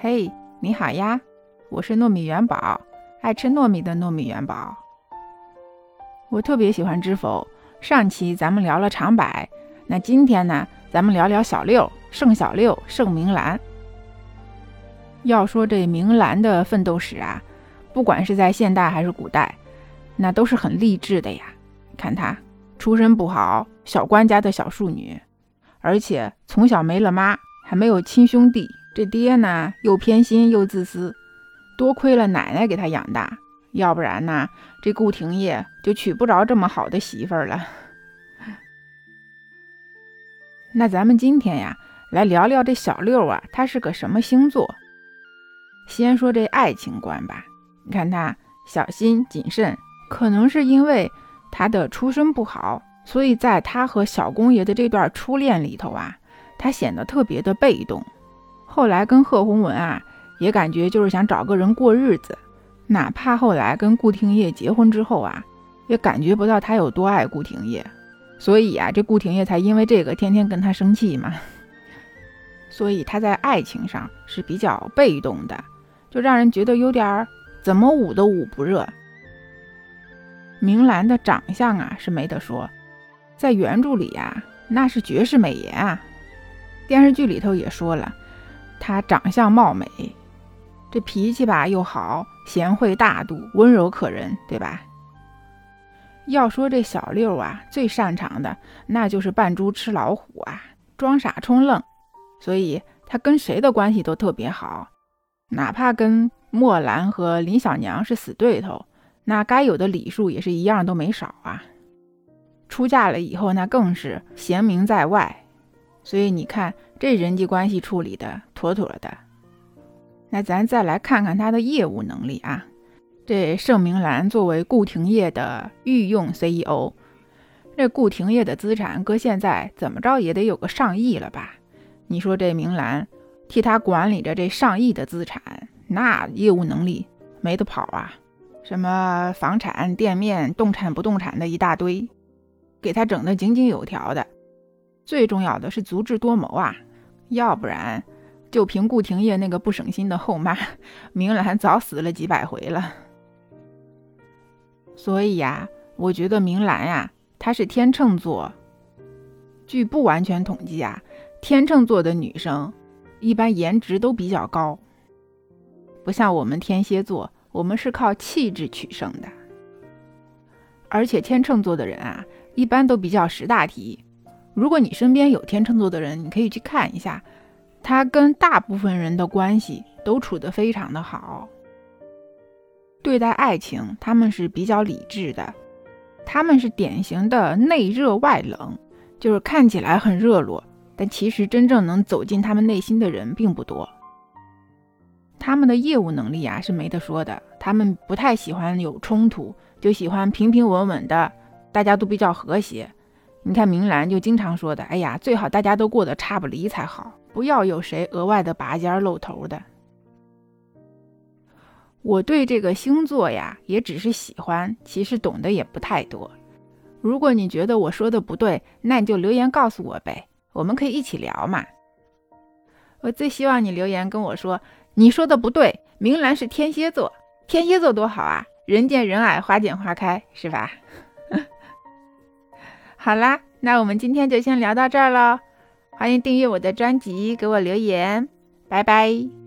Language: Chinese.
嘿，你好呀，我是糯米元宝，爱吃糯米的糯米元宝。我特别喜欢知否。上期咱们聊了长柏，那今天呢，咱们聊聊小六，盛小六，盛明兰。要说这明兰的奋斗史啊，不管是在现代还是古代，那都是很励志的呀。看她出身不好，小官家的小庶女，而且从小没了妈，还没有亲兄弟，这爹呢又偏心又自私，多亏了奶奶给他养大。要不然呢，这顾廷烨就娶不着这么好的媳妇儿了。那咱们今天呀，来聊聊这小六啊，他是个什么星座？先说这爱情观吧。你看他小心谨慎，可能是因为他的出身不好，所以在他和小公爷的这段初恋里头啊，他显得特别的被动。后来跟贺鸿文啊，也感觉就是想找个人过日子。哪怕后来跟顾廷烨结婚之后啊，也感觉不到他有多爱顾廷烨，所以啊，这顾廷烨才因为这个天天跟他生气嘛。所以他在爱情上是比较被动的，就让人觉得有点怎么捂都捂不热。明兰的长相啊是没得说，在原著里呀那是绝世美颜啊，电视剧里头也说了，她长相貌美。这脾气吧又好，贤惠大度，温柔可人，对吧？要说这小六啊，最擅长的那就是扮猪吃老虎啊，装傻充愣，所以他跟谁的关系都特别好，哪怕跟墨兰和林小娘是死对头，那该有的礼数也是一样都没少啊。出嫁了以后，那更是贤名在外，所以你看这人际关系处理的妥妥的。那咱再来看看他的业务能力啊！这盛明兰作为顾廷烨的御用 CEO，这顾廷烨的资产搁现在怎么着也得有个上亿了吧？你说这明兰替他管理着这上亿的资产，那业务能力没得跑啊！什么房产、店面、动产、不动产的一大堆，给他整得井井有条的。最重要的是足智多谋啊，要不然。就凭顾廷烨那个不省心的后妈，明兰早死了几百回了。所以呀，我觉得明兰呀，她是天秤座。据不完全统计啊，天秤座的女生一般颜值都比较高，不像我们天蝎座，我们是靠气质取胜的。而且天秤座的人啊，一般都比较识大体。如果你身边有天秤座的人，你可以去看一下。他跟大部分人的关系都处得非常的好，对待爱情他们是比较理智的，他们是典型的内热外冷，就是看起来很热络，但其实真正能走进他们内心的人并不多。他们的业务能力啊是没得说的，他们不太喜欢有冲突，就喜欢平平稳稳的，大家都比较和谐。你看明兰就经常说的，哎呀，最好大家都过得差不离才好。不要有谁额外的拔尖露头的。我对这个星座呀，也只是喜欢，其实懂得也不太多。如果你觉得我说的不对，那你就留言告诉我呗，我们可以一起聊嘛。我最希望你留言跟我说，你说的不对，明兰是天蝎座，天蝎座多好啊，人见人爱，花见花开，是吧？好啦，那我们今天就先聊到这儿喽。欢迎订阅我的专辑，给我留言，拜拜。